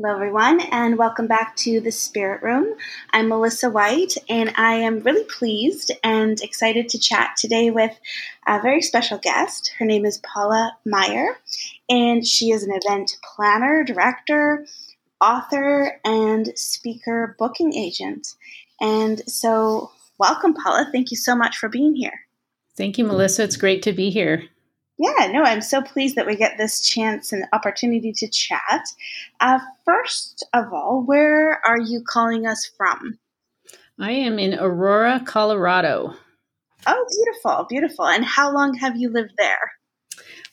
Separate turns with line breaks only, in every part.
Hello, everyone, and welcome back to the Spirit Room. I'm Melissa White, and I am really pleased and excited to chat today with a very special guest. Her name is Paula Meyer, and she is an event planner, director, author, and speaker booking agent. And so, welcome, Paula. Thank you so much for being here.
Thank you, Melissa. It's great to be here.
Yeah, no, I'm so pleased that we get this chance and opportunity to chat. Uh, first of all, where are you calling us from?
I am in Aurora, Colorado.
Oh, beautiful, beautiful. And how long have you lived there?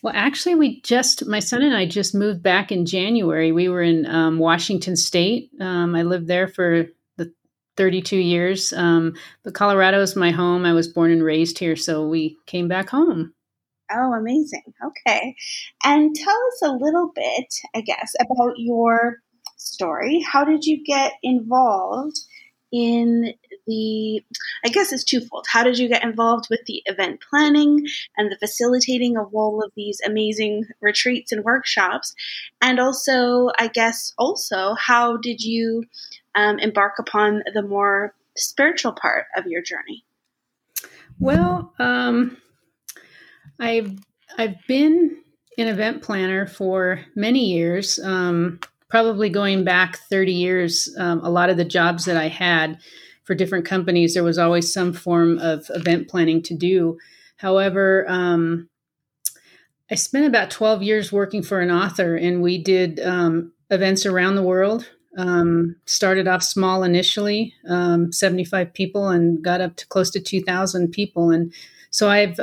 Well, actually, we just, my son and I just moved back in January. We were in um, Washington State. Um, I lived there for the 32 years. Um, but Colorado is my home. I was born and raised here, so we came back home.
Oh, amazing. Okay. And tell us a little bit, I guess, about your story. How did you get involved in the, I guess it's twofold. How did you get involved with the event planning and the facilitating of all of these amazing retreats and workshops? And also, I guess, also, how did you um, embark upon the more spiritual part of your journey?
Well, um, I've I've been an event planner for many years, um, probably going back 30 years. Um, a lot of the jobs that I had for different companies, there was always some form of event planning to do. However, um, I spent about 12 years working for an author, and we did um, events around the world. Um, started off small initially, um, 75 people, and got up to close to 2,000 people. And so I've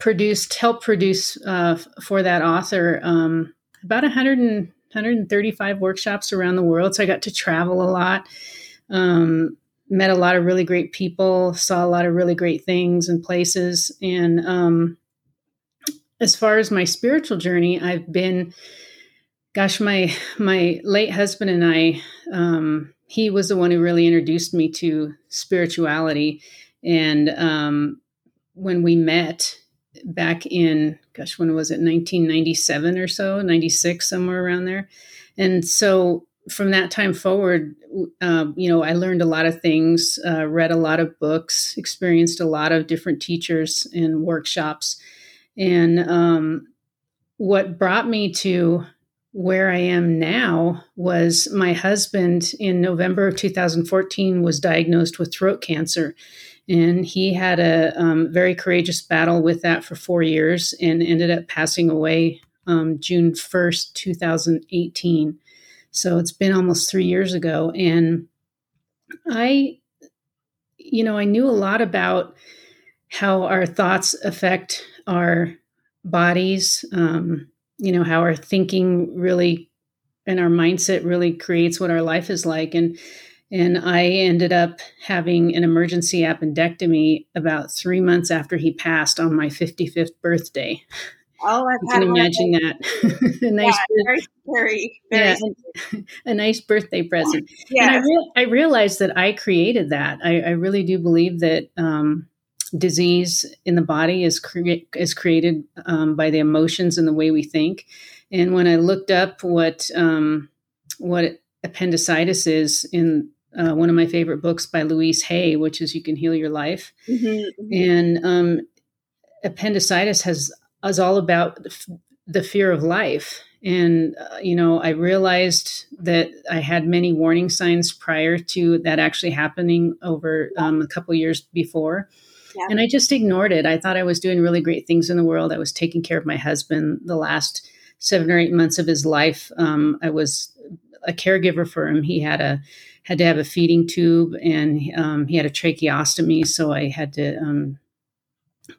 produced, helped produce uh, for that author um, about 100 and, 135 workshops around the world. So I got to travel a lot, um, met a lot of really great people, saw a lot of really great things and places. And um, as far as my spiritual journey, I've been, gosh, my my late husband and I, um, he was the one who really introduced me to spirituality. And um, when we met, back in gosh when was it? 1997 or so 96 somewhere around there. And so from that time forward uh, you know i learned a lot of things uh, read a lot of books experienced a lot of different teachers and workshops. And um, what brought me to where i am now was my husband in november of 2014 was diagnosed with throat cancer and he had a um, very courageous battle with that for four years and ended up passing away um, June 1st, 2018. So it's been almost three years ago. And I, you know, I knew a lot about how our thoughts affect our bodies, um, you know, how our thinking really and our mindset really creates what our life is like. And and I ended up having an emergency appendectomy about three months after he passed on my 55th birthday.
Oh,
I've can imagine that. a nice
yeah, very scary. Very
yeah, a nice birthday present. Yeah, and I, re- I, realized that I created that. I, I really do believe that um, disease in the body is cre- is created um, by the emotions and the way we think. And when I looked up what um, what appendicitis is in uh, one of my favorite books by Louise Hay, which is "You Can Heal Your Life," mm-hmm, mm-hmm. and um, appendicitis has is all about the fear of life. And uh, you know, I realized that I had many warning signs prior to that actually happening over um, a couple years before. Yeah. And I just ignored it. I thought I was doing really great things in the world. I was taking care of my husband the last seven or eight months of his life. Um, I was a caregiver for him. He had a had to have a feeding tube and um, he had a tracheostomy, so I had to um,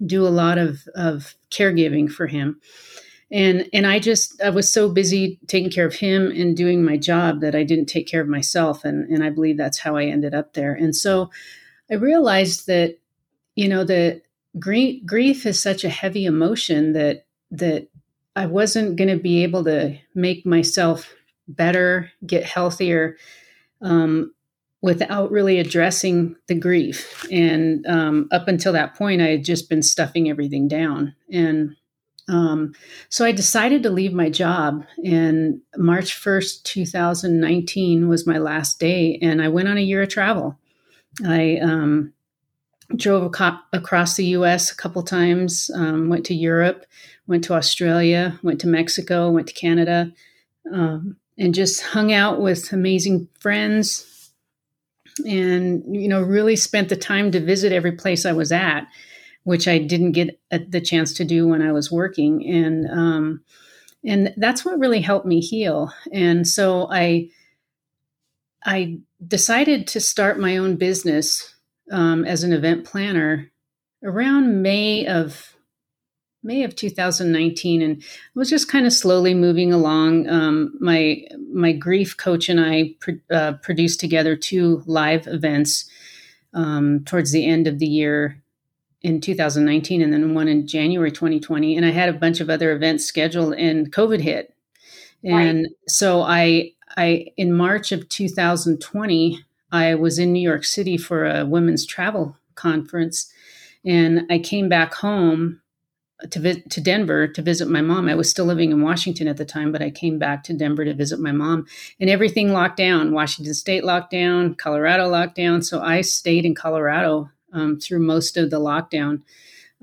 do a lot of, of caregiving for him. And and I just I was so busy taking care of him and doing my job that I didn't take care of myself. And and I believe that's how I ended up there. And so I realized that, you know, that grief grief is such a heavy emotion that that I wasn't going to be able to make myself better, get healthier um, without really addressing the grief. And um, up until that point, I had just been stuffing everything down. And Um, so I decided to leave my job, and March 1st, 2019 was my last day, and I went on a year of travel. I um, drove across the US a couple times, um, went to Europe, went to Australia, went to Mexico, went to Canada, um, and just hung out with amazing friends and, you know, really spent the time to visit every place I was at which I didn't get the chance to do when I was working. And um, and that's what really helped me heal. And so I I decided to start my own business um, as an event planner around May of May of 2019, and I was just kind of slowly moving along. Um, my my grief coach and I uh, produced together two live events um, towards the end of the year in 2019 and then one in January 2020. And I had a bunch of other events scheduled and COVID hit. And right. so I, I, in March of 2020, I was in New York City for a women's travel conference. And I came back home to, vi- to Denver to visit my mom. I was still living in Washington at the time, but I came back to Denver to visit my mom. And everything locked down. Washington State locked down, Colorado locked down. So I stayed in Colorado um, through most of the lockdown.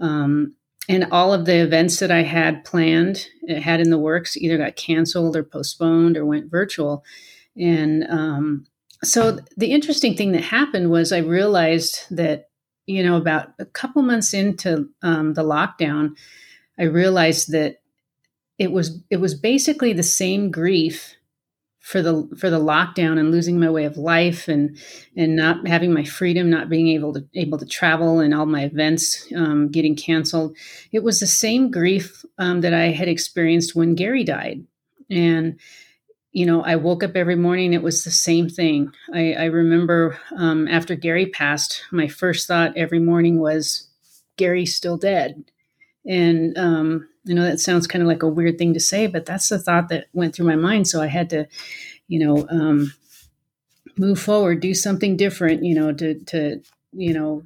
Um, and all of the events that I had planned, uh, had in the works, either got canceled or postponed or went virtual. And um, so the interesting thing that happened was I realized that, you know, about a couple months into um, the lockdown, I realized that it was it was basically the same grief for the for the lockdown and losing my way of life and and not having my freedom, not being able to able to travel and all my events um, getting canceled. It was the same grief um, that I had experienced when Gary died, and you know I woke up every morning. It was the same thing. I, I remember um, after Gary passed, my first thought every morning was, "Gary's still dead," and um, I know that sounds kind of like a weird thing to say, but that's the thought that went through my mind. So I had to, you know, um, move forward, do something different, you know, to, to, you know,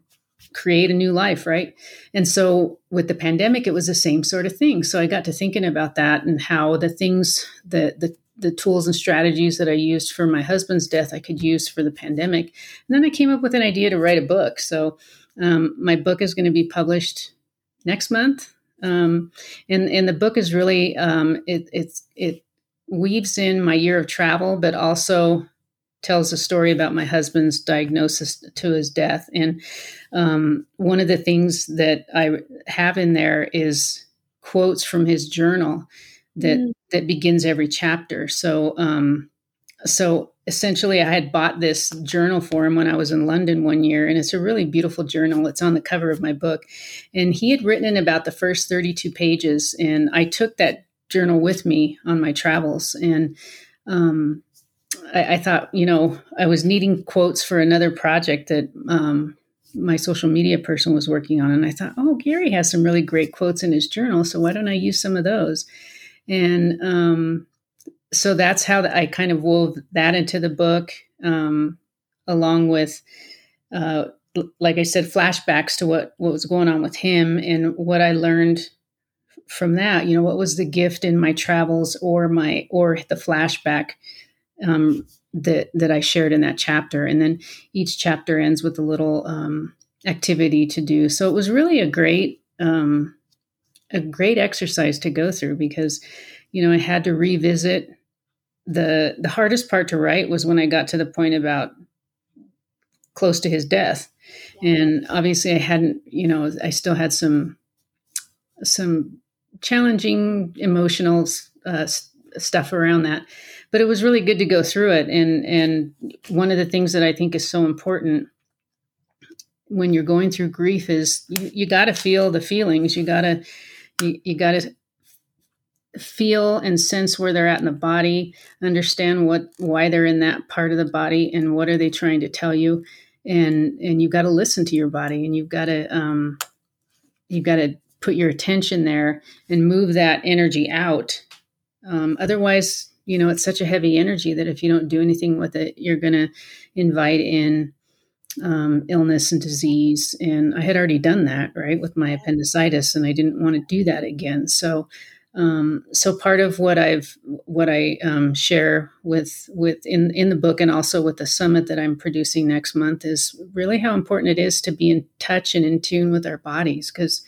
create a new life, right? And so with the pandemic, it was the same sort of thing. So I got to thinking about that and how the things, the, the, the tools and strategies that I used for my husband's death, I could use for the pandemic. And then I came up with an idea to write a book. So um, my book is going to be published next month. Um, and and the book is really um, it it's it weaves in my year of travel, but also tells a story about my husband's diagnosis to his death. And um, one of the things that I have in there is quotes from his journal that mm. that begins every chapter. So um, so essentially i had bought this journal for him when i was in london one year and it's a really beautiful journal. It's on the cover of my book. And he had written in about the first 32 pages and i took that journal with me on my travels. And um, I, I, thought you know i was needing quotes for another project that um, my social media person was working on. And i thought oh gary has some really great quotes in his journal so why don't i use some of those and um, so that's how I kind of wove that into the book, um, along with, uh, like I said, flashbacks to what what was going on with him and what I learned from that. You know, what was the gift in my travels or my or the flashback um, that that I shared in that chapter, and then each chapter ends with a little um, activity to do. So it was really a great um, a great exercise to go through because you know I had to revisit the the hardest part to write was when I got to the point about close to his death, and obviously I hadn't, you know, I still had some some challenging emotional uh, stuff around that, but it was really good to go through it. And and one of the things that I think is so important when you're going through grief is you, you got to feel the feelings. You got to you, you got to feel and sense where they're at in the body understand what why they're in that part of the body and what are they trying to tell you. And and you've got to listen to your body and you've got to um you've got to put your attention there and move that energy out. Um, otherwise you know it's such a heavy energy that if you don't do anything with it you're going to invite in um, illness and disease. And I had already done that, right, with my appendicitis, and I didn't want to do that again. So, um, so part of what I've what I um, share with with in in the book and also with the summit that I'm producing next month is really how important it is to be in touch and in tune with our bodies because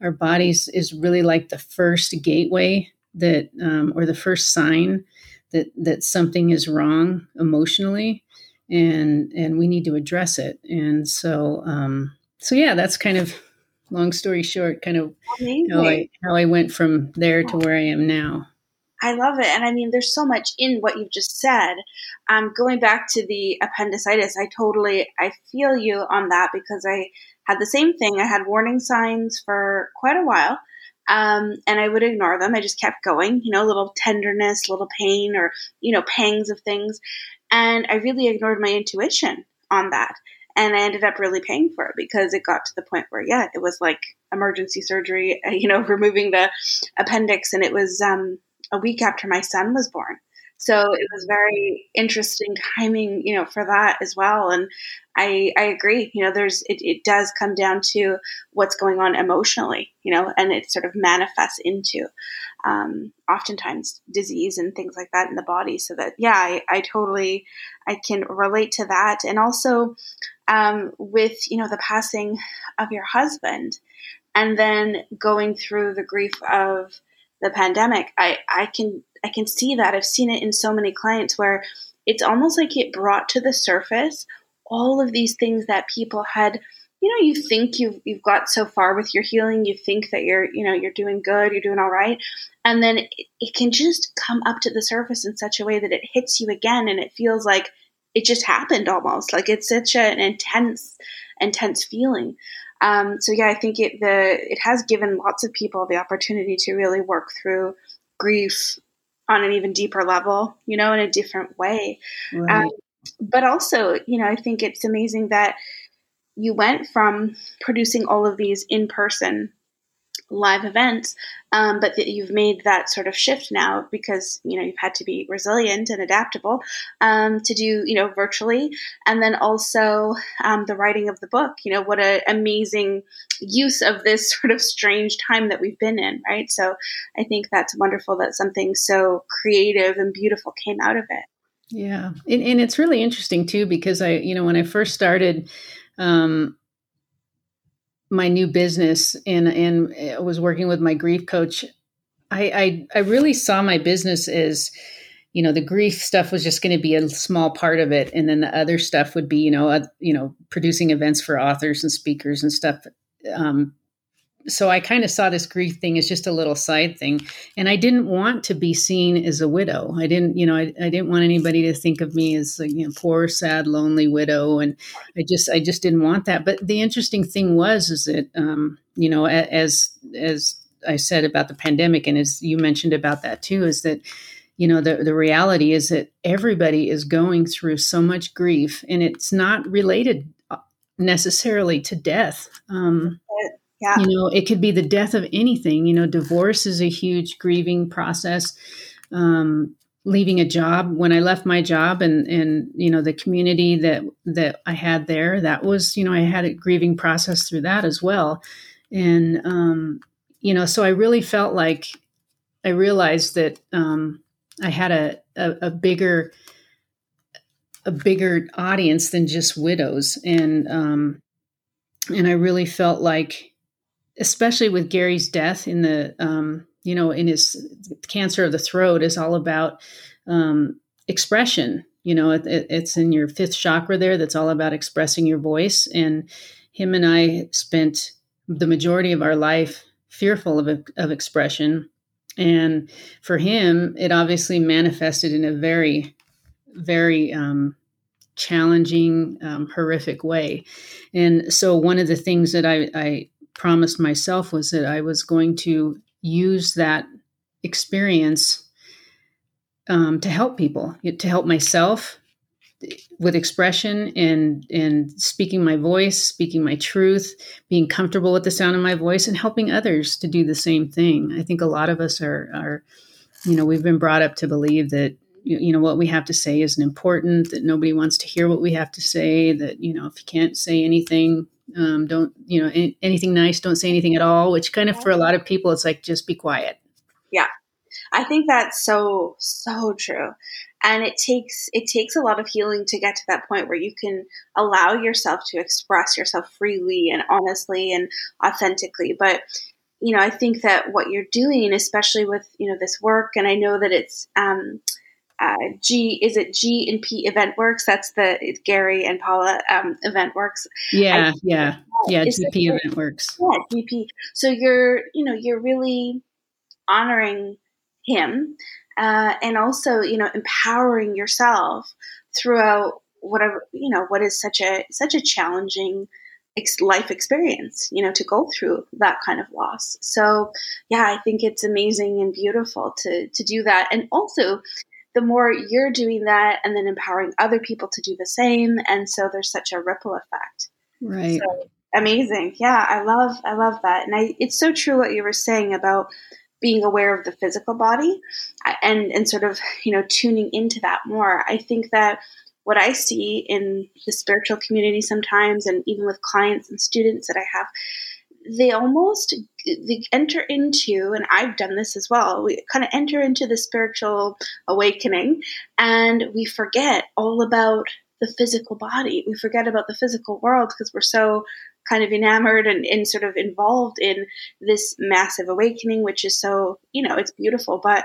our bodies is really like the first gateway that um, or the first sign that that something is wrong emotionally and and we need to address it and so um so yeah that's kind of long story short kind of how I, how I went from there to where i am now
I love it. And I mean, there's so much in what you've just said. Um, going back to the appendicitis, I totally, I feel you on that because I had the same thing. I had warning signs for quite a while. Um, and I would ignore them. I just kept going, you know, little tenderness, little pain, or, you know, pangs of things. And I really ignored my intuition on that. And I ended up really paying for it because it got to the point where, yeah, it was like emergency surgery, you know, removing the appendix. And it was um, a week after my son was born. So it was very interesting timing, you know, for that as well. And I, I agree, you know, there's, it, it does come down to what's going on emotionally, you know, and it sort of manifests into um, oftentimes disease and things like that in the body. So that, yeah, I, I totally, I can relate to that. And also um, with, you know, the passing of your husband and then going through the grief of the pandemic, I, I can I can see that. I've seen it in so many clients where it's almost like it brought to the surface all of these things that people had you know you think you've you've got so far with your healing you think that you're you know you're doing good you're doing all right and then it, it can just come up to the surface in such a way that it hits you again and it feels like it just happened almost like it's such an intense intense feeling um, so yeah i think it the it has given lots of people the opportunity to really work through grief on an even deeper level, you know, in a different way. Right. Um, but also, you know, I think it's amazing that you went from producing all of these in person live events, um, but that you've made that sort of shift now because you know you've had to be resilient and adaptable um, to do you know virtually, and then also um, the writing of the book. You know what an amazing use of this sort of strange time that we've been in, right? So I think that's wonderful that something so creative and beautiful came out of it.
Yeah, and, and it's really interesting too because I you know when I first started. Um, my new business and and was working with my grief coach, I, I I really saw my business as you know the grief stuff was just going to be a small part of it. And then the other stuff would be you know uh, you know producing events for authors and speakers and stuff um, so I kind of saw this grief thing as just a little side thing. And I didn't want to be seen as a widow. I didn't, you know, I, I didn't want anybody to think of me as a you know, poor, sad, lonely widow. And I just, I just didn't want that. But the interesting thing was, is that, um, you know, as, as I said about the pandemic, and as you mentioned about that too, is that, you know, the, the reality is that everybody is going through so much grief and it's not related uh, necessarily to death. Um, yeah. You know, it could be the death of anything. You know, divorce is a huge grieving process. Um, leaving a job when I left my job and and you know the community that that I had there that was you know I had a grieving process through that as well and um, you know so I really felt like I realized that um, I had a, a, a bigger a bigger audience than just widows and um, and I really felt like especially with Gary's death in the, um, you know, in his cancer of the throat is all about um, expression. You know, it, it's in your fifth chakra there that's all about expressing your voice. And him and I spent the majority of our life fearful of, of expression. And for him, it obviously manifested in a very, very um, challenging, um, horrific way. And so, one of the things that I, I promised myself was that I was going to use that experience um, to help people, to help myself with expression and and speaking my voice, speaking my truth, being comfortable with the sound of my voice, and helping others to do the same thing. I think a lot of us are are, you know, we've been brought up to believe that you, know what we have to say isn't important that nobody wants to hear what we have to say that you know if you can't say anything um, don't you know any, anything nice don't say anything at all which kind of for a lot of people it's like just be quiet.
Yeah. I think that's so so true. And it takes it takes a lot of healing to get to that point where you can allow yourself to express yourself freely and honestly and authentically. But you know i think that what you're doing especially with you know this work and i know that it's um, uh, G is it G and P Eventworx? That's the Gary and Paula um, Eventworx.
Yeah, yeah, yeah. GP Eventworx.
Yeah, GP. So you're you know you're really honoring him uh, and also you know empowering yourself throughout whatever you know what is such a such a challenging ex- life experience you know to go through that kind of loss so yeah i think it's amazing and beautiful to to do that and also the more you're doing that and then empowering other people to do the same. And so there's such a ripple effect.
Right.
So, amazing. Yeah i love i love that. And i it's so true what you were saying about being aware of the physical body uh, and and sort of you know tuning into that more. I think that what i see in the spiritual community sometimes and even with clients and students that i have they almost they enter into and i've done this as well we kind of enter into the spiritual awakening and we forget all about the physical body. We forget about the physical world because we're so kind of enamored and, and sort of involved in this massive awakening which is so you know it's beautiful. But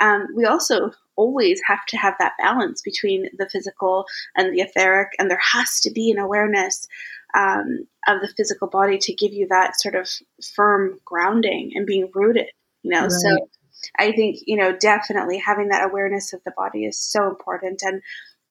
um, we also always have to have that balance between the physical and the etheric and there has to be an awareness um, of the physical body to give you that sort of firm grounding and being rooted, you know. Right. So I think, you know, definitely having that awareness of the body is so important. And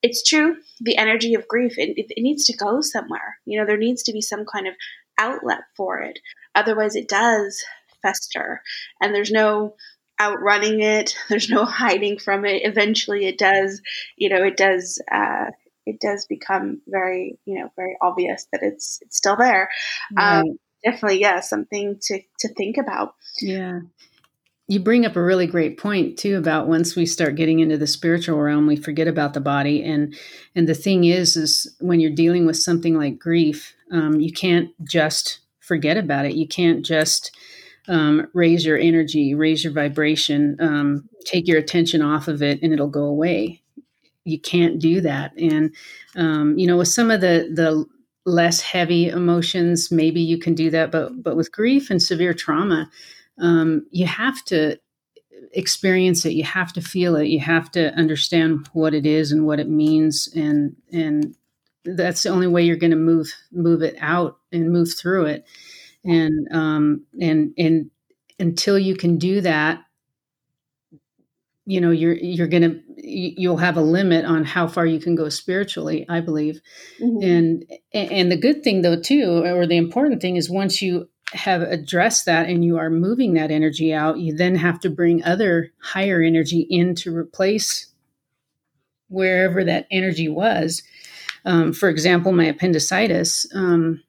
it's true, the energy of grief, it, it, needs to go somewhere. You know, there needs to be some kind of outlet for it. Otherwise, it does fester. And there's no outrunning it, there's no hiding from it. Eventually, it does, you know, it does. Uh, it does become very, you know, very obvious that it's it's still there. Right. Um, definitely, yeah, something to to think about.
Yeah. You bring up a really great point too about once we start getting into the spiritual realm, we forget about the body, and and the thing is, is when you're dealing with something like grief, um, you can't just forget about it. You can't just um, raise your energy, raise your vibration, um, take your attention off of it, and it'll go away you can't do that. And um, you know, with some of the the less heavy emotions, maybe you can do that. But but with grief and severe trauma, um, you have to experience it. You have to feel it. You have to understand what it is and what it means, and and that's the only way you're going to move move it out and move through it. And um, and and until you can do that, you know you're you're gonna you'll have a limit on how far you can go spiritually i believe mm-hmm. and and the good thing though too or the important thing is once you have addressed that and you are moving that energy out you then have to bring other higher energy in to replace wherever that energy was um, for example my appendicitis um,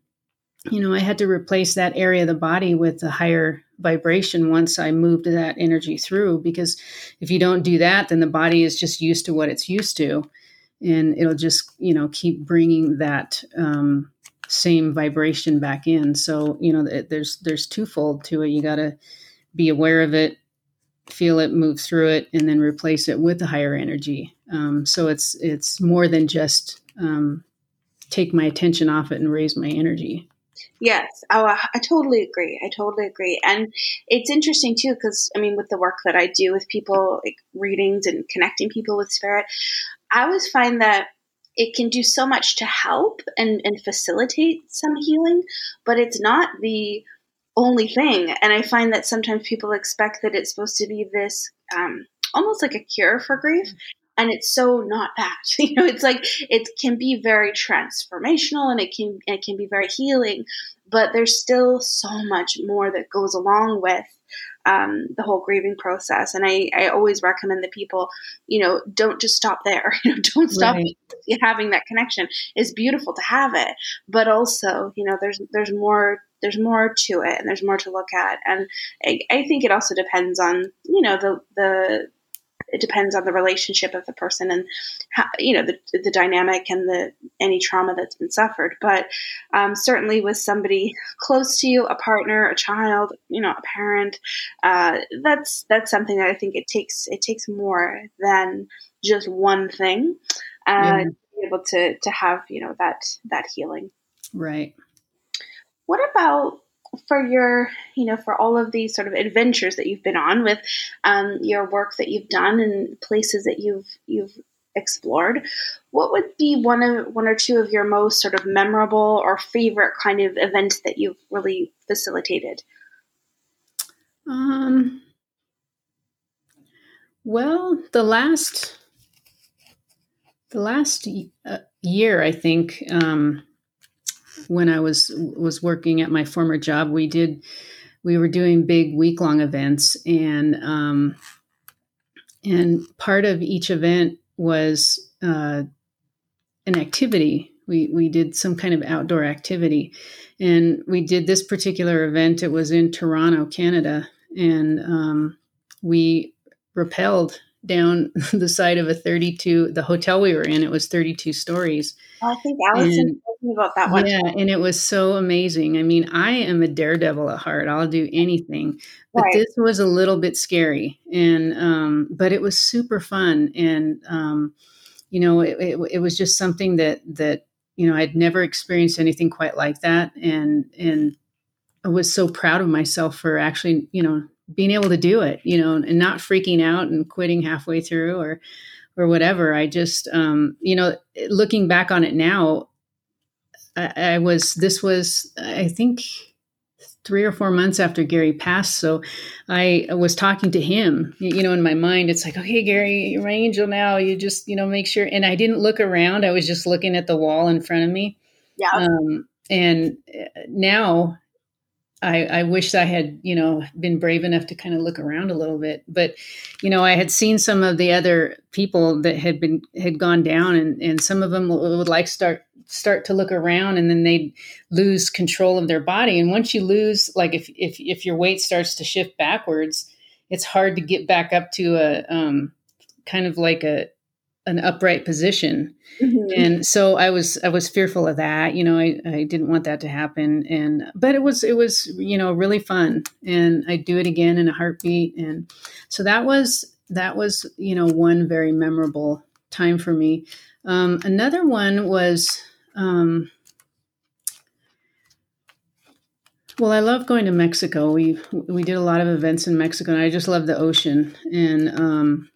you know i had to replace that area of the body with a higher vibration once I moved that energy through. Because if you don't do that, then the body is just used to what it's used to, and it'll just you know keep bringing that um, same vibration back in. So you know there's there's twofold to it. You got to be aware of it, feel it, move through it, and then replace it with a higher energy. Um, so it's it's more than just um, take my attention off it and raise my energy.
Yes, oh, I totally agree. I totally agree. And it's interesting too, because I mean, with the work that I do with people, like readings and connecting people with spirit, I always find that it can do so much to help and, and facilitate some healing, but it's not the only thing. And I find that sometimes people expect that it's supposed to be this um, almost like a cure for grief and it's so not that you know it's like it can be very transformational and it can it can be very healing but there's still so much more that goes along with um, the whole grieving process. And I, I always recommend that people you know don't just stop there. You know don't stop right. having that connection. It's beautiful to have it but also you know there's there's more there's more to it and there's more to look at. And I, I think it also depends on you know the the it depends on the relationship of the person and how, you know the the dynamic and the any trauma that's been suffered. But um, certainly with somebody close to you, a partner, a child, you know, a parent, uh, that's that's something that I think it takes it takes more than just one thing uh, yeah. to be able to to have you know that that healing.
Right.
What about for your, you know, for all of these sort of adventures that you've been on with um, your work that you've done and places that you've you've explored, what would be one of one or two of your most sort of memorable or favorite kind of events that you've really facilitated?
Um. Well, the last the last uh, year, I think. Um, when I was was working at my former job, we did we were doing big week long events, and um, and part of each event was uh, an activity. We we did some kind of outdoor activity, and we did this particular event. It was in Toronto, Canada, and um, we rappelled down the side of a 32 the hotel we were in it was 32 stories.
Oh, i think allison told about that one.
Yeah and it was so amazing. I mean i am a daredevil at heart. I'll do anything. But right. this was a little bit scary and um, but it was super fun and um, you know it, it, it was just something that that you know i'd never experienced anything quite like that. And and i was so proud of myself for actually you know being able to do it, you know, and not freaking out and quitting halfway through or or whatever. I just, um, you know, looking back on it now, I, I was this was I think three or four months after Gary passed. So I was talking to him, you know, in my mind, it's like, okay, Gary, you're my angel now. You just, you know, make sure. And I didn't look around. I was just looking at the wall in front of me.
Yeah. Um,
and uh, now I, I wish I had, you know, been brave enough to kind of look around a little bit. But, you know, I had seen some of the other people that had been had gone down, and and some of them would like start start to look around, and then they'd lose control of their body. And once you lose, like if if if your weight starts to shift backwards, it's hard to get back up to a um, kind of like a an upright position. Mm-hmm. And so I was I was fearful of that. You know, I, I didn't want that to happen. And but it was it was, you know, really fun. And I'd do it again in a heartbeat. And so that was that was, you know, one very memorable time for me. Um, another one was um, well, I love going to Mexico. We we did a lot of events in Mexico, and I just love the ocean. And um,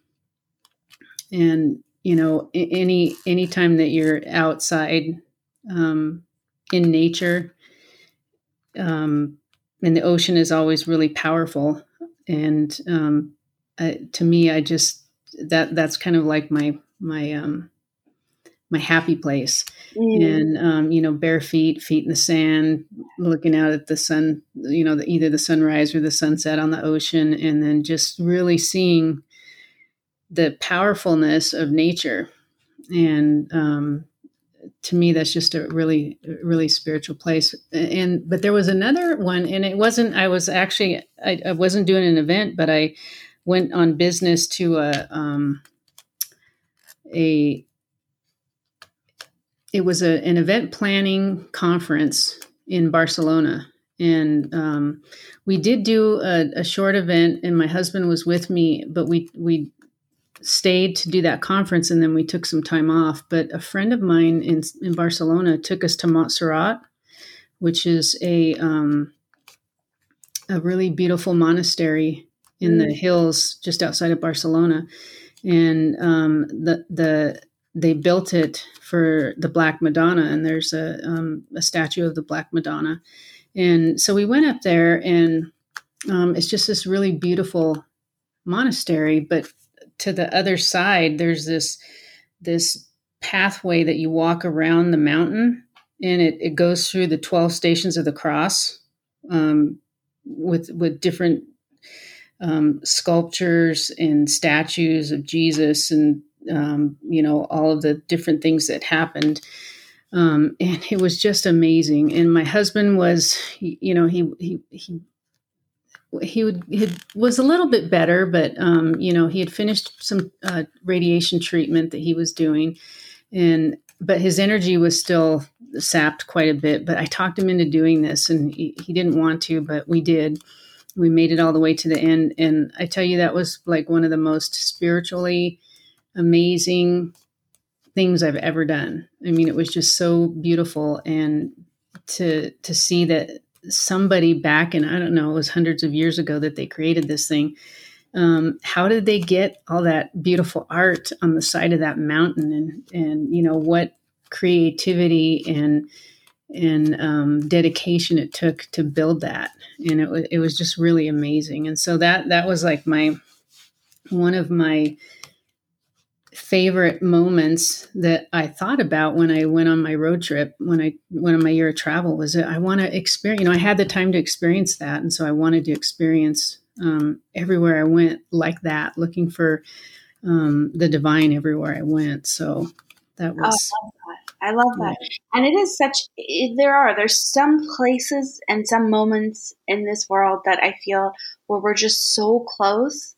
and you know any anytime that you're outside um, in nature um, and the ocean is always really powerful and um, to me i just that that's kind of like my my um my happy place mm. and um, you know bare feet feet in the sand looking out at the sun you know the, either the sunrise or the sunset on the ocean and then just really seeing the powerfulness of nature. And um, to me that's just a really really spiritual place. And but there was another one and it wasn't i was actually i, I wasn't doing an event but i went on business to a um, a it was a, an event planning conference in barcelona. And um, we did do a, a, short event and my husband was with me but we we stayed to do that conference and then we took some time off. But a friend of mine in, in Barcelona took us to Montserrat, which is a, um, a really beautiful monastery in mm. the hills just outside of Barcelona. And um, the, the, they built it for the Black Madonna, and there's a, um, a statue of the Black Madonna. And so we went up there, and um, it's just this really beautiful monastery, but to the other side, there's this this pathway that you walk around the mountain, and it, it goes through the twelve stations of the cross, um, with with different um, sculptures and statues of Jesus, and um, you know all of the different things that happened. Um, and it was just amazing. And my husband was, you know, he he he he would he was a little bit better, but um, you know he had finished some uh, radiation treatment that he was doing, and but his energy was still sapped quite a bit. But I talked him into doing this, and he, he didn't want to, but we did. We made it all the way to the end, and I tell you that was like one of the most spiritually amazing things I've ever done. I mean, it was just so beautiful, and to to see that somebody back in I don't know, it was hundreds of years ago that they created this thing. Um, how did they get all that beautiful art on the side of that mountain, and and you know what creativity and and um, dedication it took to build that, and it was it was just really amazing. And so that that was like my one of my favorite moments that I thought about when I went on my road trip, when I went on my year of travel, was that I want to experience, you know, I had the time to experience that. And so I wanted to experience um, everywhere I went like that, looking for um, the divine everywhere I went. So that was.
Oh, I love that. Yeah. And it is such, it, there are, there's some places and some moments in this world that I feel where we're just so close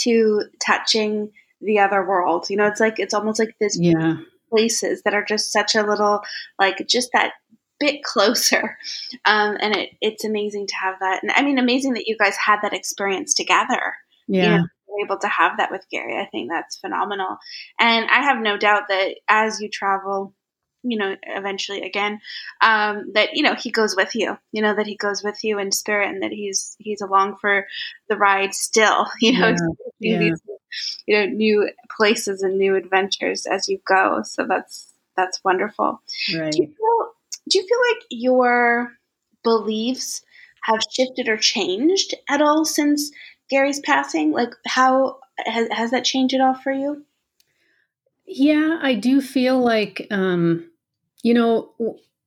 to touching the other world. You know, it's like it's almost like this
yeah.
places that are just such a little like just that bit closer. Um, and it it's amazing to have that. And I mean amazing that you guys had that experience together.
Yeah. You know,
able to have that with Gary. I think that's phenomenal. And I have no doubt that as you travel you know, eventually again, um, that you know he goes with you. You know that he goes with you in spirit, and that he's he's along for the ride still. You know, yeah. these you know new places and new adventures as you go. So that's that's wonderful.
Right.
Do you feel Do you feel like your beliefs have shifted or changed at all since Gary's passing? Like how has has that changed at all for you?
Yeah, I do feel like, um, you know,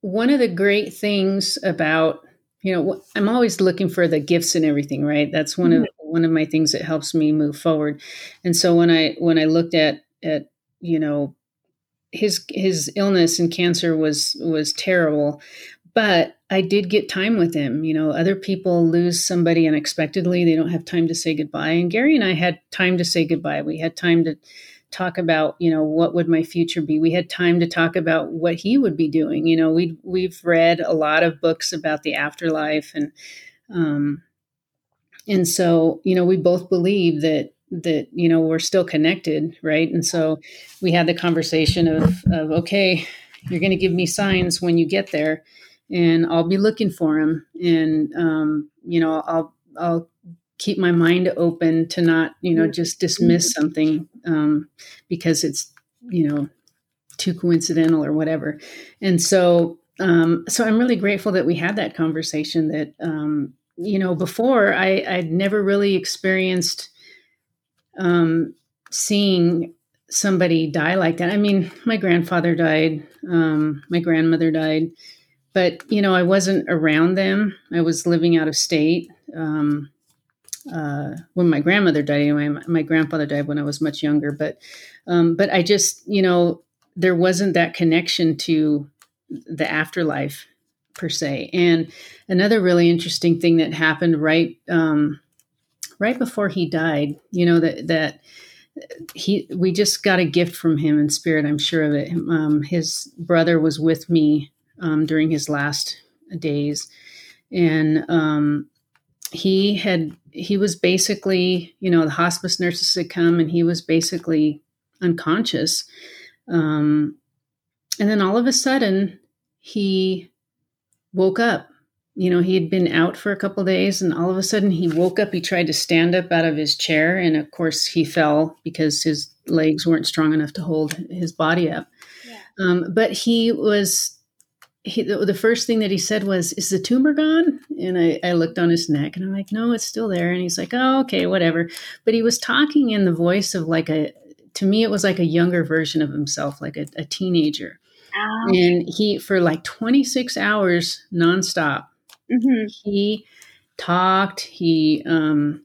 one of the great things about, you know, I'm always looking for the gifts and everything, right? That's one mm-hmm. of one of my things that helps me move forward. And so when I when I looked at at you know his his illness and cancer was was terrible, but I did get time with him. You know, other people lose somebody unexpectedly; they don't have time to say goodbye. And Gary and I had time to say goodbye. We had time to talk about you know what would my future be? We had time to talk about what he would be doing. You know we we've read a lot of books about the afterlife and um and so you know we both believe that that you know we're still connected right? And so we had the conversation of of okay you're going to give me signs when you get there and i'll be looking for him and um you know i'll i'll keep my mind open to not you know just dismiss mm-hmm. something um, because it's you know too coincidental or whatever. And so um, so i'm really grateful that we had that conversation that um, you know before i i'd never really experienced um, seeing somebody die like that. I mean my grandfather died um, my grandmother died but you know i wasn't around them. I was living out of state um, uh, when my grandmother died. Anyway, my, my, grandfather died when I was much younger. But um, but I just you know there wasn't that connection to the afterlife per se. And another really interesting thing that happened right um, right before he died, you know that that he we just got a gift from him in spirit. I'm sure of it. Um, his brother was with me um, during his last days, and um, he had he was basically you know the hospice nurses had come and he was basically unconscious. Um, and then all of a sudden he woke up. You know he had been out for a couple days and all of a sudden he woke up. He tried to stand up out of his chair and of course he fell because his legs weren't strong enough to hold his body up. Yeah. um, but he was he, the, the, first thing that he said was, "Is the tumor gone?" And I, I, looked on his neck, and I'm like, "No, it's still there." And he's like, "Oh, okay, whatever." But he was talking in the voice of like a, to me, it was like a younger version of himself, like a, a teenager. Oh. And he, for like 26 hours nonstop, mm-hmm. he talked. He, um,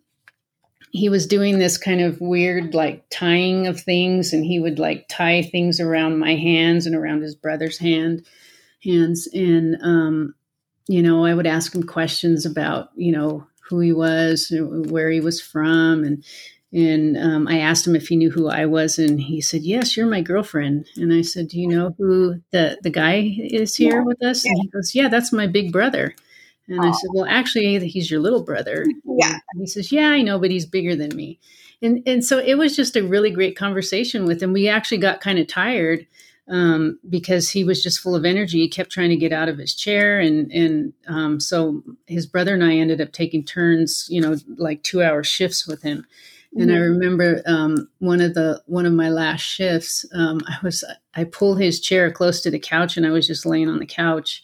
he was doing this kind of weird like tying of things, and he would like tie things around my hands and around his brother's hand hands and um, you know i would ask him questions about you know who he was, where he was from, and and um, I asked him if he knew who I was, and he said, "Yes, you're my girlfriend." And I said, "Do you know who the the guy is here yeah. with us?" And he goes, "Yeah, that's my big brother." And Aww. I said, "Well, actually, he's your little brother."
Yeah.
And he says, "Yeah, I know, but he's bigger than me." And and so it was just a really great conversation with him. We actually got kind of tired um, because he was just full of energy. He kept trying to get out of his chair, and and um, so his brother and I ended up taking turns, you know, like two hour shifts with him. Mm-hmm. And I mm-hmm. remember um, one of the one of my last shifts. Um, I was I pulled his chair close to the couch, and I was just laying on the couch,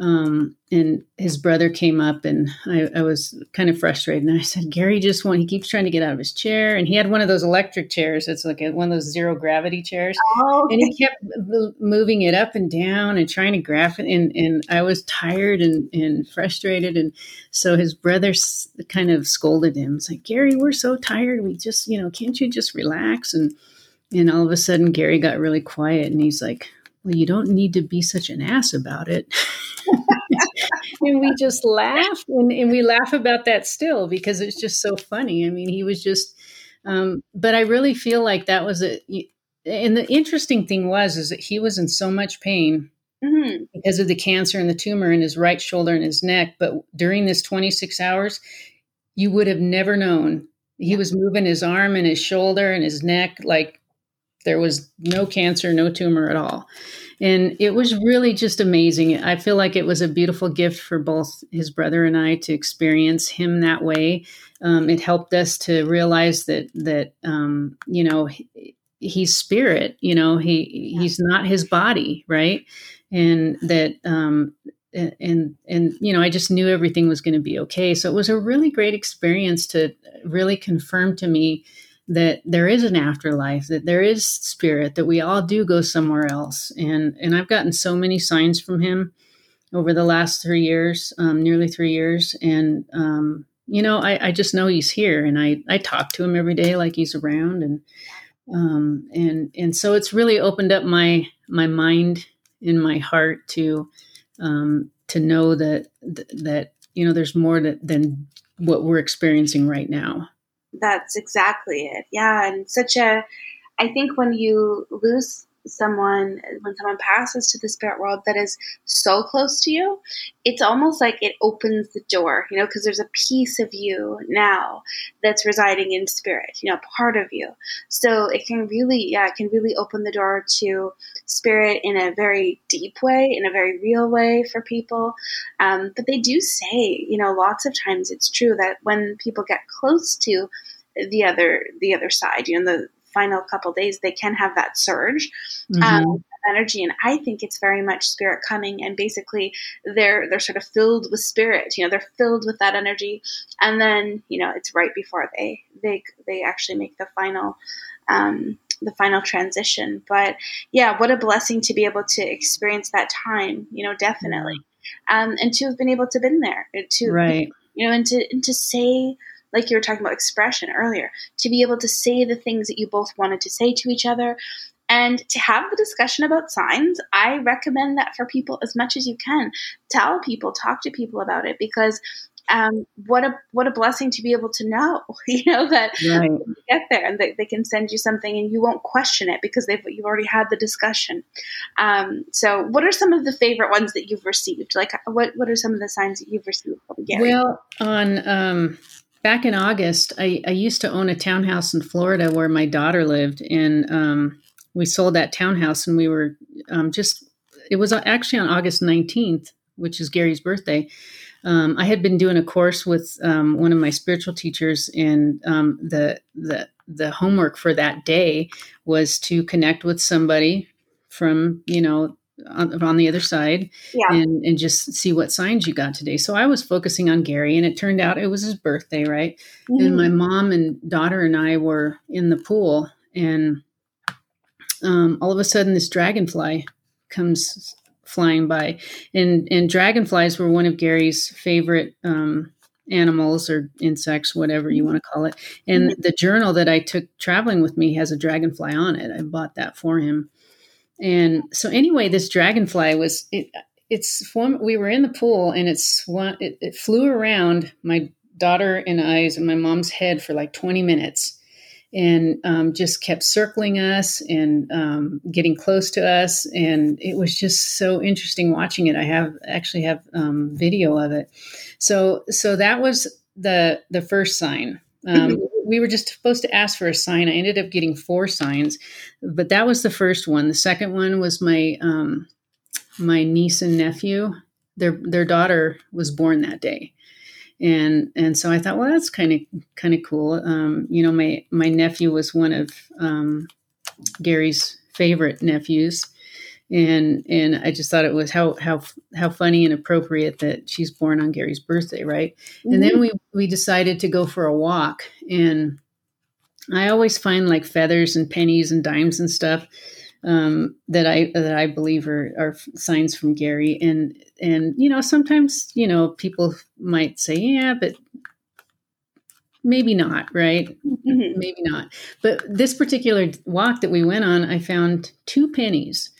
um, and his brother came up and I, I, was kind of frustrated. And I said, Gary just want, he keeps trying to get out of his chair. And he had one of those electric chairs. It's like one of those zero gravity chairs. Oh, okay. And he kept moving it up and down and trying to grab it. And, and I was tired and, and frustrated. And so his brother kind of scolded him. It's like, Gary, we're so tired. We just, you know, can't you just relax? And, and all of a sudden Gary got really quiet and he's like, well, you don't need to be such an ass about it. and we just laugh and, and, we laugh about that still because it's just so funny. I mean, he was just, um, but I really feel like that was a, and the interesting thing was, is that he was in so much pain mm-hmm. because of the cancer and the tumor in his right shoulder and his neck. But during this 26 hours, you would have never known. He was moving his arm and his shoulder and his neck like there was no cancer, no tumor at all. And it was really just amazing. I feel like it was a beautiful gift for both his brother and I to experience him that way. Um, it helped us to realize that that um, you know he, he's spirit. You know he yeah. he's not his body, right? And that um, and and you know i just knew everything was going to be okay so it was a really great experience to really confirm to me that there is an afterlife, that there is spirit, that we all do go somewhere else. And and I've gotten so many signs from him over the last three years, um, nearly three years, and um, you know, I, I, just know he's here, and I I talk to him every day like he's around, and um, and and so it's really opened up my my mind and my heart to um, to know that that you know there's more that, than what we're experiencing right now
that's exactly it. Yeah, and such a I think when you lose someone when someone passes to the spirit world that is so close to you it's almost like it opens the door you know because there's a piece of you now that's residing in spirit you know part of you. So it can really yeah it can really open the door to spirit in a very deep way in a very real way for people. Um, but they do say you know lots of times it's true that when people get close to the other the other side you know the final couple days, they can have that surge mm-hmm. um, energy. And I think it's very much spirit coming, and basically they're they're sort of filled with spirit. You know, they're filled with that energy, and then you know it's right before they they they actually make the final. Um, the final transition but yeah what a blessing to be able to experience that time you know definitely um, and to have been able to been there to
right
you know and to and to say like you were talking about expression earlier, to be able to say the things that you both wanted to say to each other and to have the discussion about signs. I recommend that for people as much as you can. Tell people, talk to people about it because um, what a what a blessing to be able to know, you know that right. you get there and they, they can send you something and you won't question it because they've you've already had the discussion. Um, so, what are some of the favorite ones that you've received? Like, what what are some of the signs that you've received?
Well, on um, back in August, I, I, used to own a townhouse in Florida where my daughter lived, and um, we sold that townhouse, and we were um, just. It was actually on August nineteenth, which is Gary's birthday. Um, I had been doing a course with um, one of my spiritual teachers, and um, the the the homework for that day was to connect with somebody from you know on, on the other side yeah. and, and just see what signs you got today. So I was focusing on Gary, and it turned out it was his birthday, right? Mm-hmm. And my mom and daughter and I were in the pool, and um, all of a sudden, this dragonfly comes flying by, and and dragonflies were one of Gary's favorite. Um, animals or insects, whatever you want to call it. And mm-hmm. the journal that I took traveling with me has a dragonfly on it. I bought that for him. And so anyway, this dragonfly was it. It's one. We were in the pool, and it's one. It, it flew around my daughter and I's and my mom's head for like 20 minutes and um, just kept circling us and um, getting close to us. And it was just so interesting watching it. I have actually have um, video of it. So so that was the the first sign. Um, mm-hmm. We were just supposed to ask for a sign. I ended up getting four signs, but that was the first one. The second one was my um, my niece and nephew. Their their daughter was born that day and and so I thought, well, that's kind of kind of cool. Um, you know, my my nephew was one of um, Gary's favorite nephews, and and I just thought it was how how how funny and appropriate that she's born on Gary's birthday, right? Mm-hmm. And then mm-hmm. we we decided to go for a walk, and I always find like feathers and pennies and dimes and stuff um, that I that I believe are, are signs from Gary, and and you know sometimes you know people might say yeah, but maybe not, right? Mm-hmm. Maybe not. But this particular walk that we went on, I found two pennies.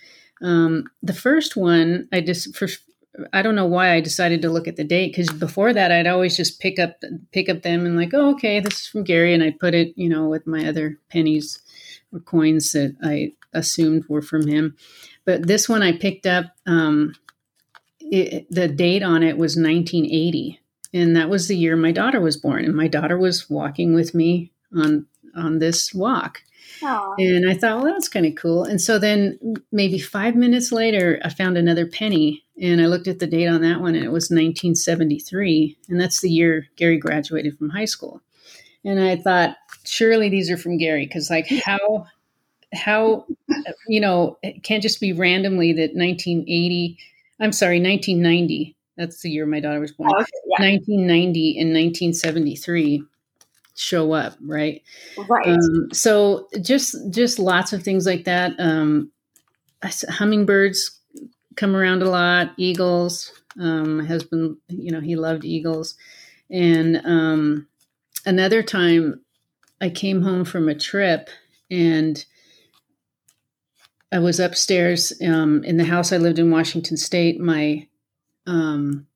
Um, the first one, I just for I don't know why I decided to look at the date because before that I'd always just pick up pick up them and like, oh, okay, this is from Gary, and I'd put it, you know, with my other pennies or coins that I assumed were from him. But this one I picked up, um, it, the date on it was 1980. And that was the year my daughter was born. And my daughter was walking with me on on this walk. Aww. And I thought, well, that's kind of cool. And so then maybe five minutes later, I found another penny and I looked at the date on that one and it was 1973. And that's the year Gary graduated from high school. And I thought, surely these are from Gary because, like, how how you know it can't just be randomly that 1980 i'm sorry 1990 that's the year my daughter was born oh, okay, yeah. 1990 and 1973 show up right? Right. Um, so just just lots of things like that. Um, hummingbirds come around a lot eagles um, my husband you know he loved eagles. And um, another time i came home from a trip and I was upstairs um, in the house I lived in Washington State. My um,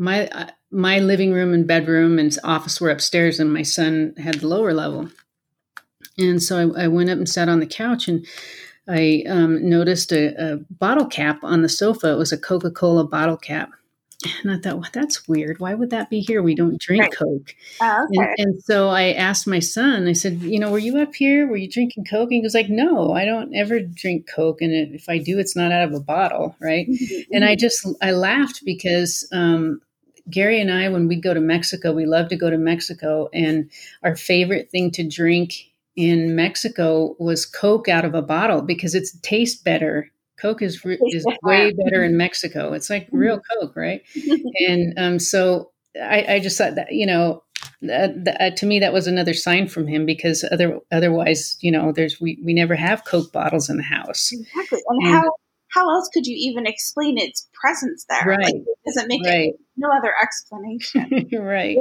my uh, my living room and bedroom and office were upstairs, and my son had the lower level. And so I, I went up and sat on the couch, and I um, noticed a, a bottle cap on the sofa. It was a Coca Cola bottle cap, and I thought, well, that's weird. Why would that be here? We don't drink right. Coke. Oh, okay. and, and, so I asked my son, I said, you know, were you up here? Were you drinking Coke? And he was like, no, I don't ever drink Coke. And if I do, it's not out of a bottle. Right. Mm-hmm. And I just, I laughed because, um, Gary and I, when we go to Mexico, we love to go to Mexico. And our favorite thing to drink in Mexico was Coke out of a bottle because it tastes better Coke is is way better in Mexico. It's like real mm-hmm. Coke, right? and um, so I, I, just thought that you know, that, that, uh, to me that was another sign from him because other otherwise, you know, there's we we never have Coke bottles in the house.
Exactly, and, and how how else could you even explain its presence there?
Right, like,
it doesn't make right. it no other explanation.
right.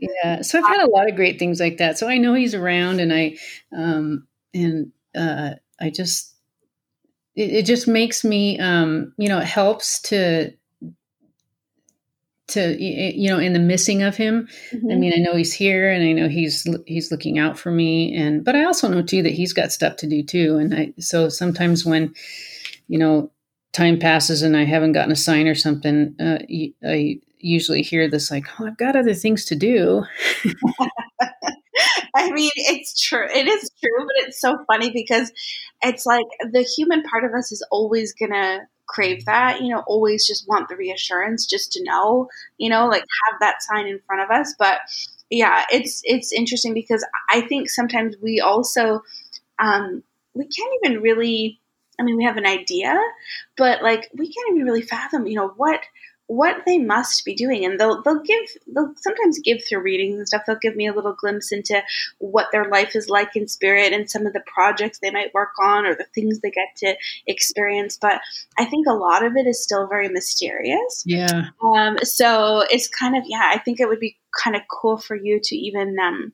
yeah. So I've had a lot of great things like that. So I know he's around, and I um and uh I just it, it just makes me um, you know it helps to to you know in the missing of him mm-hmm. i mean i know he's here and i know he's he's looking out for me and but i also know too that he's got stuff to do too and i so sometimes when you know time passes and i haven't gotten a sign or something uh, i usually hear this like oh i've got other things to do
I mean, it's true. It is true, but it's so funny because it's like the human part of us is always to crave that, you know, always just want the reassurance just to know, you know, like have that sign in front of us. But yeah, it's it's interesting because I think sometimes we also um we can't even really I mean, we have an idea, but like we can't even really fathom, you know, what what they must be doing. And they'll they'll give they'll sometimes give through readings and stuff. They'll give me a little glimpse into what their life is like in spirit and some of the projects they might work on or the things they get to experience. But i think a lot of it is still very mysterious.
Yeah.
Um so it's kind of yeah i think it would be kind of cool for you to even um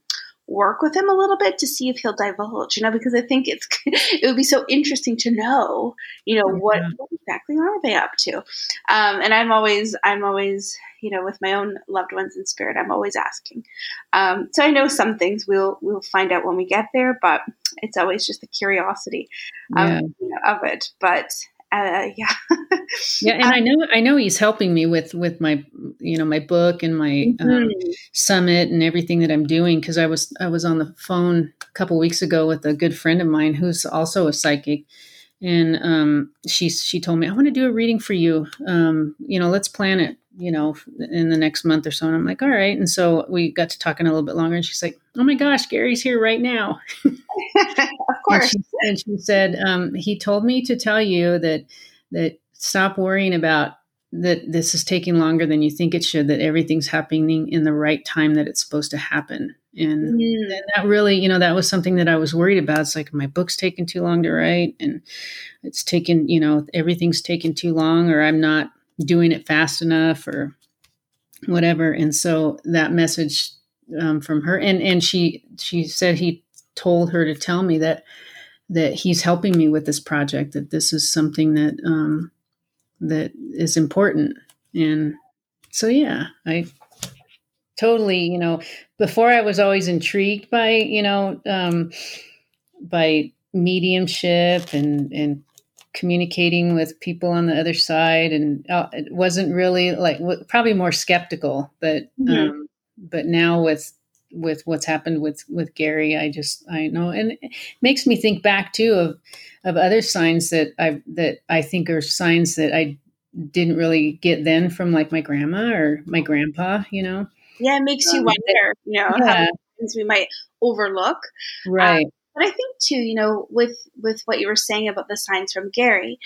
work with him a little bit to see if he'll divulge, you know, because I think it's it would be so interesting to know, you know, what, what exactly are they up to? Um, and I'm always, I'm always, you know, with my own loved ones in spirit, I'm always asking. Um, so I know some things we'll we'll find out when we get there, but it's always just the curiosity um, yeah. you know, of it. But uh, yeah,
yeah, and I know I know he's helping me with with my you know my book and my um, mm-hmm. um, summit and everything that I'm doing because I was I was on the phone a couple weeks ago with a good friend of mine who's also a psychic and um, she she told me I want to do a reading for you. Um, you know, let's plan it. You know, in the next month or so. And I'm like, all right. And so we got to talking a little bit longer. And she's like, oh my gosh, Gary's here right now.
course.
And she, and she said, um, he told me to tell you that that stop worrying about that this is taking longer than you think it should. That everything's happening in the right time that it's supposed to happen. And, mm. and, that really you know that was something that i was worried about it's like my book's taking too long to write and it's taken you know everything's taking too long or i'm not doing it fast enough or whatever and so that message um, from her and and she she said he told her to tell me that that he's helping me with this project that this is something that um that is important. And so yeah i totally you know before i was always intrigued by you know um, by mediumship and and communicating with people on the other side. And uh, it wasn't really like probably more skeptical but um, but now with with what's happened with with Gary I just I know and it makes me think back too of of other signs that I that I think are signs that I didn't really get then from like my grandma or my grandpa you know
yeah, it makes you um, wonder, you know, yeah. how things we might overlook.
Right. Um,
but I think too, you know, with with what you were saying about the signs from Gary,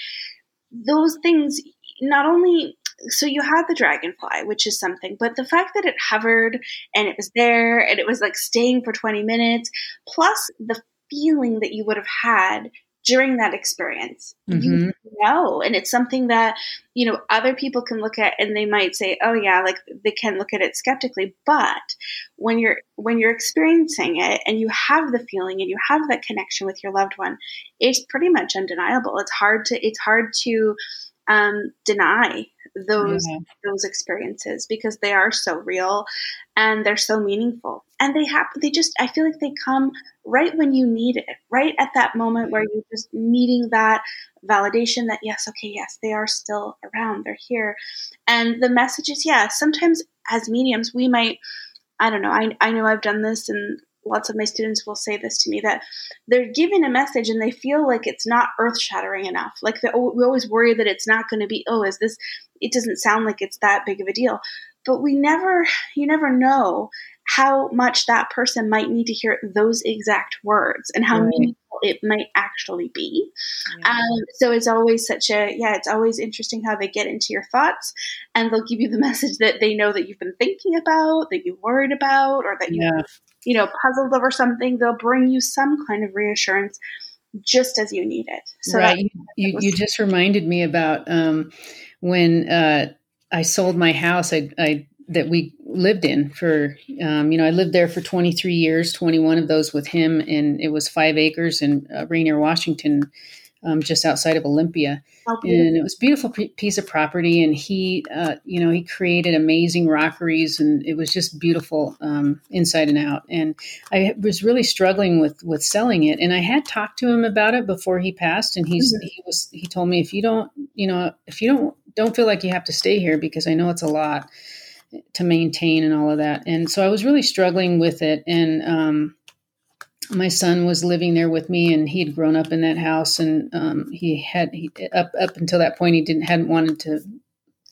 those things not only so you had the dragonfly, which is something, but the fact that it hovered and it was there and it was like staying for 20 minutes, plus the feeling that you would have had during that experience. Mm-hmm. You know, and it's something that, you know, other people can look at and they might say, "Oh yeah, like they can look at it skeptically." But when you're when you're experiencing it and you have the feeling and you have that connection with your loved one, it's pretty much undeniable. It's hard to it's hard to um, deny those yeah. those experiences because they are so real and they're so meaningful and they have they just i feel like they come right when you need it right at that moment where you're just needing that validation that yes okay yes they are still around they're here and the message is yeah sometimes as mediums we might i don't know i, I know i've done this and lots of my students will say this to me that they're giving a message and they feel like it's not earth shattering enough. Like we always worry that it's not going to be, oh, is this, it doesn't sound like it's that big of a deal. But we never, you never know how much that person might need to hear those exact words and how right. meaningful it might actually be. Yeah. Um, so it's always such a, yeah, it's always interesting how they get into your thoughts and they'll give you the message that they know that you've been thinking about, that you worried about, or that you yeah you know, puzzled over something, they'll bring you some kind of reassurance just as you need it.
So right. That, you, you, just reminded me about um, when uh, I sold my house. I, I that we lived in for um, you know I lived there for 23 years, 21 of those with him, and it was five acres in uh, Rainier, Washington um, just outside of Olympia. and it was a beautiful piece of property. And he, uh, you know, he created amazing rockeries, and it was just beautiful um, inside and out. And I was really struggling with with selling it. And I had talked to him about it before he passed, and he's mm-hmm. he was he told me if you don't, you know, if you don't don't feel like you have to stay here because I know it's a lot to maintain and all of that. And so I was really struggling with it, and um, my son was living there with me and he had grown up in that house and um, he had he, up up until that point he didn't hadn't wanted to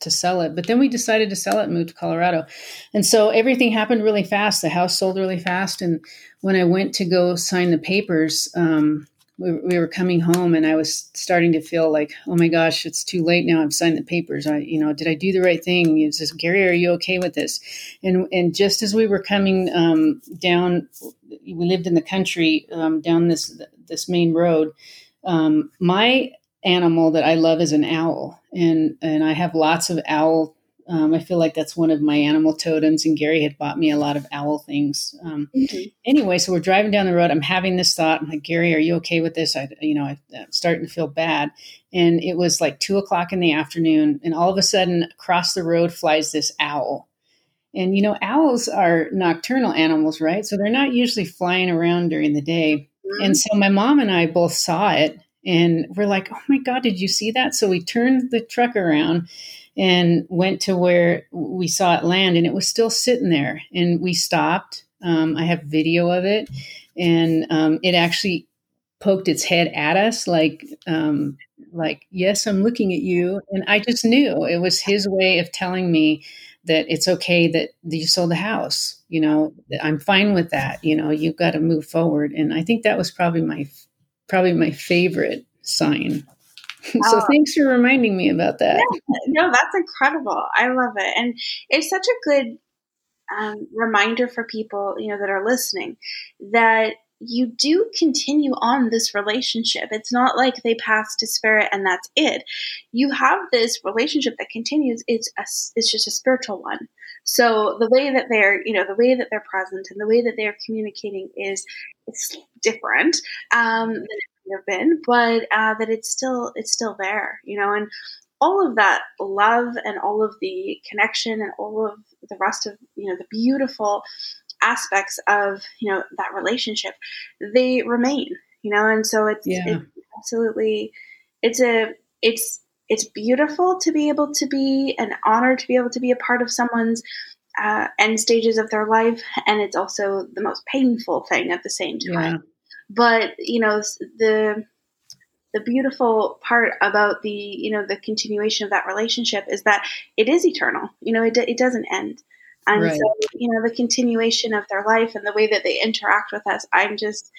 to sell it. But then we decided to sell it and move to colorado. And so everything happened really fast. The house sold really fast. And when i went to go sign the papers um, we, we were coming home and I was starting to feel like, oh my gosh, it's too late now. I've signed the papers. I, you know, did I do the right thing? He says, Gary, are you okay with this? And and just as we were coming um, down, we lived in the country um, down this this main road. Um, my animal that I love is an owl, and and I have lots of owl Um, I feel like that's one of my animal totems, and Gary had bought me a lot of owl things. Um, mm-hmm. Anyway, so we're driving down the road. I'm having this thought. I'm like, Gary, are you okay with this? I, you know, I'm starting to feel bad. And it was like two o'clock in the afternoon, and all of a sudden, across the road flies this owl. And you know, owls are nocturnal animals, right? So they're not usually flying around during the day. Mm-hmm. And so my mom and I both saw it, and we're like, "Oh my god, did you see that?" So we turned the truck around and went to where we saw it land and it was still sitting there. And we stopped. Um, i have video of it. And um, it actually poked its head at us like um, like yes i'm looking at you. And i just knew it was his way of telling me that it's okay that you sold the house you know i'm fine with that you know you've got to move forward. And i think that was probably my probably my favorite sign so oh. thanks for reminding me about that.
Yeah, no, that's incredible. I love it, and it's such a good um, reminder for people you know that are listening that you do continue on this relationship. It's not like they pass to spirit and that's it. You have this relationship that continues. It's a, it's just a spiritual one. So the way that they're, you know, the way that they're present and the way that they're communicating is it's different um, than have been, but uh, that it's still it's still there, you know, and all of that love and all of the connection and all of the rest of you know the beautiful aspects of you know that relationship they remain you know and so it's, yeah. it's absolutely it's a it's it's beautiful to be able to be an honor to be able to be a part of someone's uh, end stages of their life and it's also the most painful thing at the same time. But you know the the beautiful part about the you know the continuation of that relationship is that it is eternal. You know, it it doesn't end. And right. so, you know, the continuation of their life and the way that they interact with us, I'm just,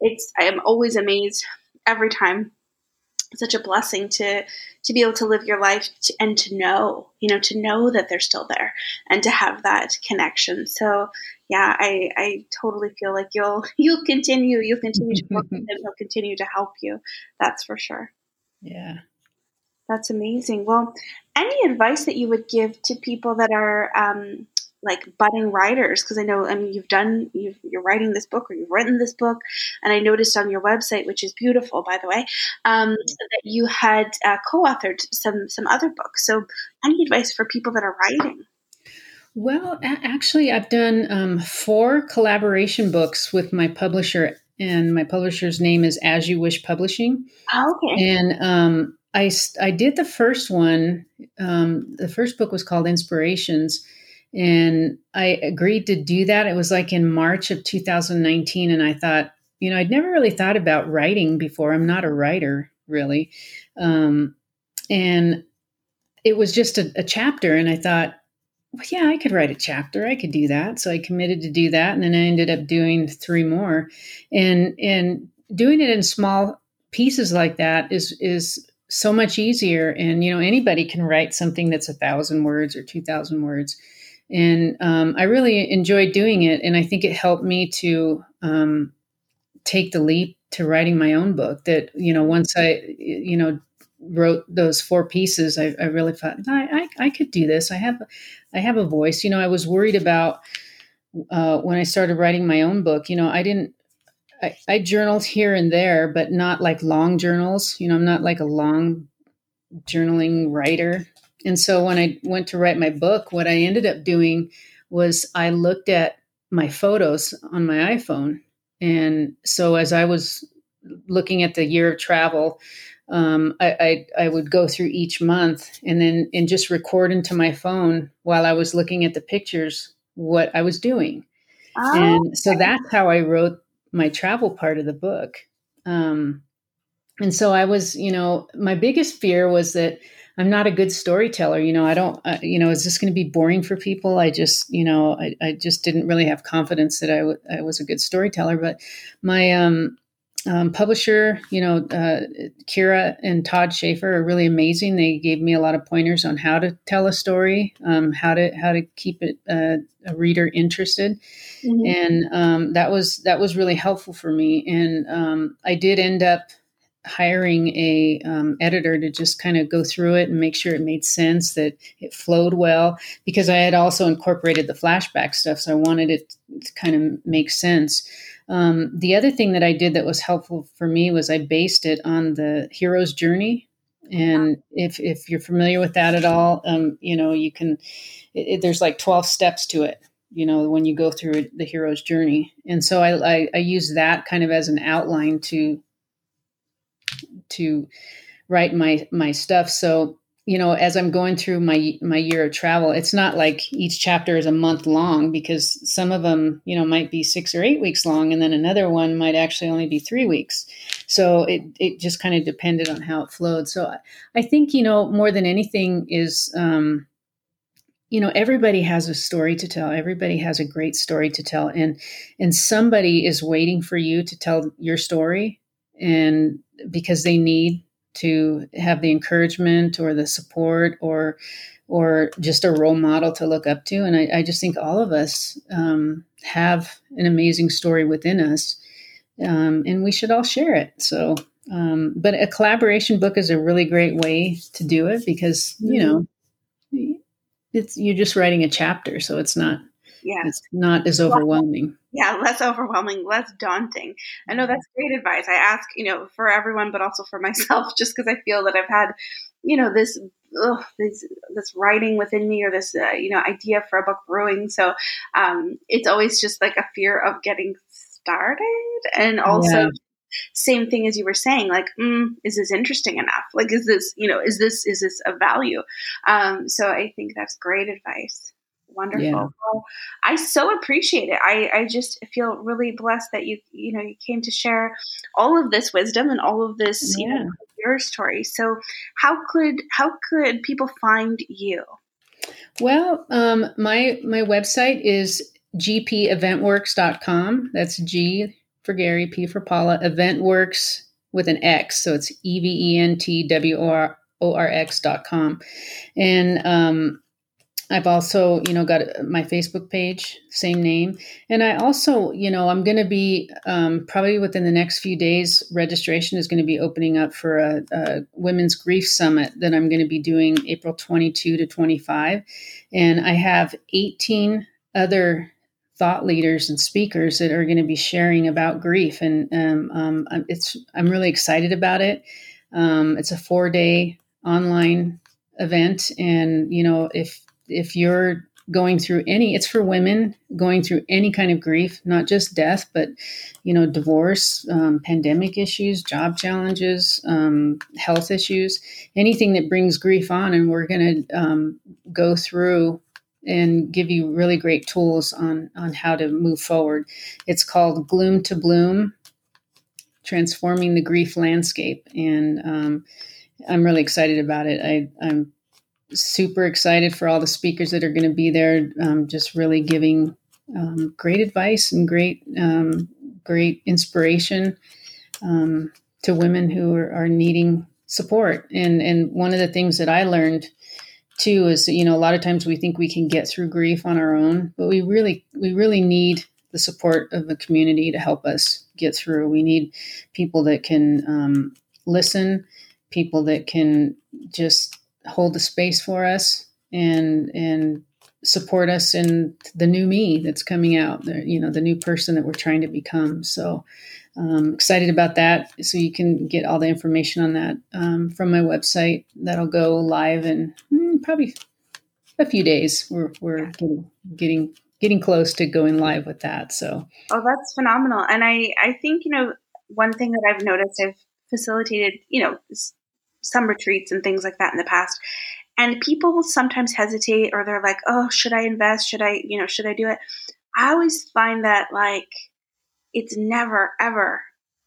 it's, I am always amazed every time such a blessing to to be able to live your life to, and to know you know to know that they're still there and to have that connection. So yeah i i totally feel like you'll you'll continue you'll continue to work with him he'll continue to help you. That's for sure.
Yeah.
That's amazing. Well any advice that you would give to people that are um, like budding writers because I know I mean you've done you are writing this book or you've written this book, and I noticed on your website, which is beautiful by the way, um, mm-hmm. that you had uh, co-authored some some other books. So, any advice for people that are writing?
Well, actually, I've done um, four collaboration books with my publisher, and my publisher's name is As You Wish Publishing.
Oh, okay.
And um, I, I did the first one. Um, the first book was called Inspirations, and I agreed to do that. It was like in March of 2019. And I thought, you know, I'd never really thought about writing before. I'm not a writer, really. Um, and it was just a, a chapter. And I thought, well, yeah, I could write a chapter. I could do that. So I committed to do that. And then I ended up doing three more. And, and doing it in small pieces like that is, is so much easier. And, you know, anybody can write something that's a thousand words or 2000 words and um, I really enjoyed doing it. And I think it helped me to um, take the leap to writing my own book. That you know, once I you know wrote those four pieces, I, I really thought I, I, I could do this. I have I have a voice. You know, I was worried about uh, when I started writing my own book. You know, I didn't. I, I journaled here and there, but not like long journals. You know, I'm not like a long journaling writer. And so when I went to write my book, what I ended up doing was I looked at my photos on my iPhone. And so as I was looking at the year of travel, um, I, I, I would go through each month and then and just record into my phone while I was looking at the pictures what I was doing. Oh. And so that's how I wrote my travel part of the book. Um, and so I was, you know, my biggest fear was that I'm not a good storyteller. You know, I don't, uh, you know, is this going to be boring for people? I just, you know, I, I just didn't really have confidence that I, w- I was a good storyteller. But my um, um, publisher, you know, uh, Kyra and Todd Schaefer are really amazing. They gave me a lot of pointers on how to tell a story, um, how to how to keep it uh, a reader interested, mm-hmm. and um, that was that was really helpful for me. And um, I did end up hiring a um, editor to just kind of go through it and make sure it made sense, that it flowed well, because I had also incorporated the flashback stuff, so I wanted it to kind of make sense. Um, the other thing that I did that was helpful for me was I based it on the hero's journey. And if, if you're familiar with that at all, um, you know, you can, it, it, there's like 12 steps to it, you know, when you go through the hero's journey. And so I, I, I use that kind of as an outline to, to write my, my stuff. So you know as i'm going through my my year of travel it's not like each chapter is a month long because some of them you know might be six or eight weeks long and then another one might actually only be three weeks. So it it just kind of depended on how it flowed. So i, I think you know more than anything is um you know everybody has a story to tell. Everybody has a great story to tell. And and somebody is waiting for you to tell your story and because they need to have the encouragement or the support or or just a role model to look up to. And I, I just think all of us um, have an amazing story within us, um, and we should all share it. So, um, but a collaboration book is a really great way to do it because you mm-hmm. know it's you're just writing a chapter, so it's not yeah. it's not as overwhelming
yeah, less overwhelming, less daunting. I know that's great advice. I ask, you know, for everyone, but also for myself, just because I feel that I've had, you know, this, ugh, this, this writing within me or this, uh, you know, idea for a book brewing. So um, it's always just like a fear of getting started, and also. Yeah. Same thing as you were saying, like, mm, is this interesting enough? Like, is this, you know, is this is this a value? Um, so I think that's great advice wonderful. Yeah. Well, I so appreciate it. I, I just feel really blessed that you you know you came to share all of this wisdom and all of this yeah. you know your story. So how could how could people find you?
Well, um, my my website is gpeventworx.com. That's G for Gary, P for Paula, Eventworx with an X. So it's E V E N T W O R O R X dot com. And um, I've also, you know, got my Facebook page, same name. And I also, you know, I'm going to be um, probably within the next few days, registration is going to be opening up for a, a Women's Grief Summit that I'm going to be doing April 22 to 25. And I have 18 other thought leaders and speakers that are going to be sharing about grief. And um, um, it's, I'm really excited about it. Um, it's a four day online event. And, you know, if, if you're going through any it's for women going through any kind of grief not just death but you know divorce um, pandemic issues job challenges um, health issues anything that brings grief on. And we're going to um, go through and give you really great tools on on how to move forward. It's called gloom to bloom transforming the grief landscape. And um, i'm really excited about it. I, i'm super excited for all the speakers that are going to be there, um, just really giving um, great advice and great, um, great inspiration um, to women who are, are, needing support. And and one of the things that I learned too is you know a lot of times we think we can get through grief on our own, but we really we really need the support of the community to help us get through. We need people that can um, listen, people that can just hold the space for us and and support us in the new me that's coming out the, you know the new person that we're trying to become. So um, excited about that. So you can get all the information on that um, from my website. That'll go live in mm, probably a few days. We're, we're getting getting getting close to going live with that. So
oh that's phenomenal. And i i think you know one thing that i've noticed i've facilitated you know some retreats and things like that in the past. And people sometimes hesitate or they're like, oh, should I invest? Should I, you know, should I do it? I always find that like it's never, ever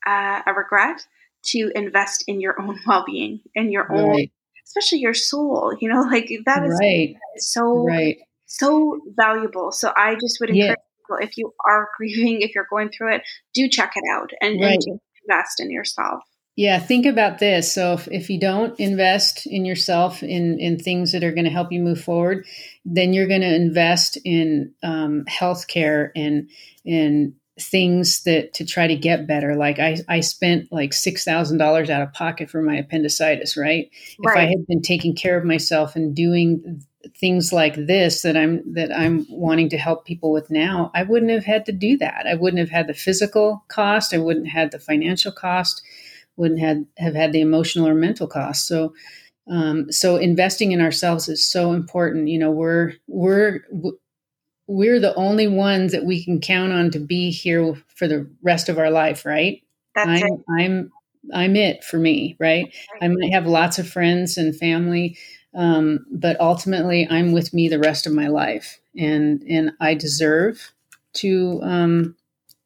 uh, a regret to invest in your own well being and your right. own, especially your soul, you know, like that is right. so, right. so valuable. So I just would encourage yeah. people if you are grieving, if you're going through it, do check it out and, right. and invest in yourself.
Yeah, think about this. So if, if you don't invest in yourself in, in things that are going to help you move forward, then you're going to invest in um, healthcare and in things that to try to get better. Like I, I spent like six thousand dollars out of pocket for my appendicitis. Right? right? If I had been taking care of myself and doing things like this that I'm that I'm wanting to help people with now, I wouldn't have had to do that. I wouldn't have had the physical cost. I wouldn't have had the financial cost. Wouldn't have have had the emotional or mental cost. So. Um, so investing in ourselves is so important. You know, we're we're we're the only ones that we can count on to be here for the rest of our life, right?
That's
I'm,
it.
I'm I'm it for me, right? right? I might have lots of friends and family, um, but ultimately, I'm with me the rest of my life, and and I deserve to um,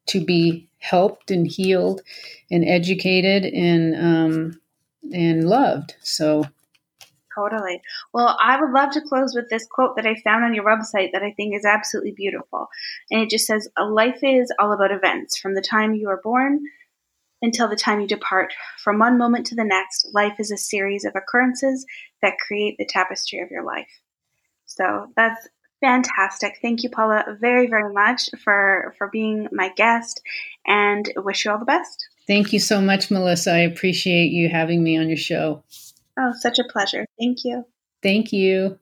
to be helped and healed and educated and um, and loved. So
Totally. Well, I would love to close with this quote that I found on your website that I think is absolutely beautiful. And it just says, A life is all about events. From the time you are born until the time you depart, from one moment to the next, life is a series of occurrences that create the tapestry of your life. So that's fantastic. Thank you, Paula, very, very much for, for being my guest and wish you all the best.
Thank you so much, Melissa. I appreciate you having me on your show.
Oh, such a pleasure. Thank you.
Thank you.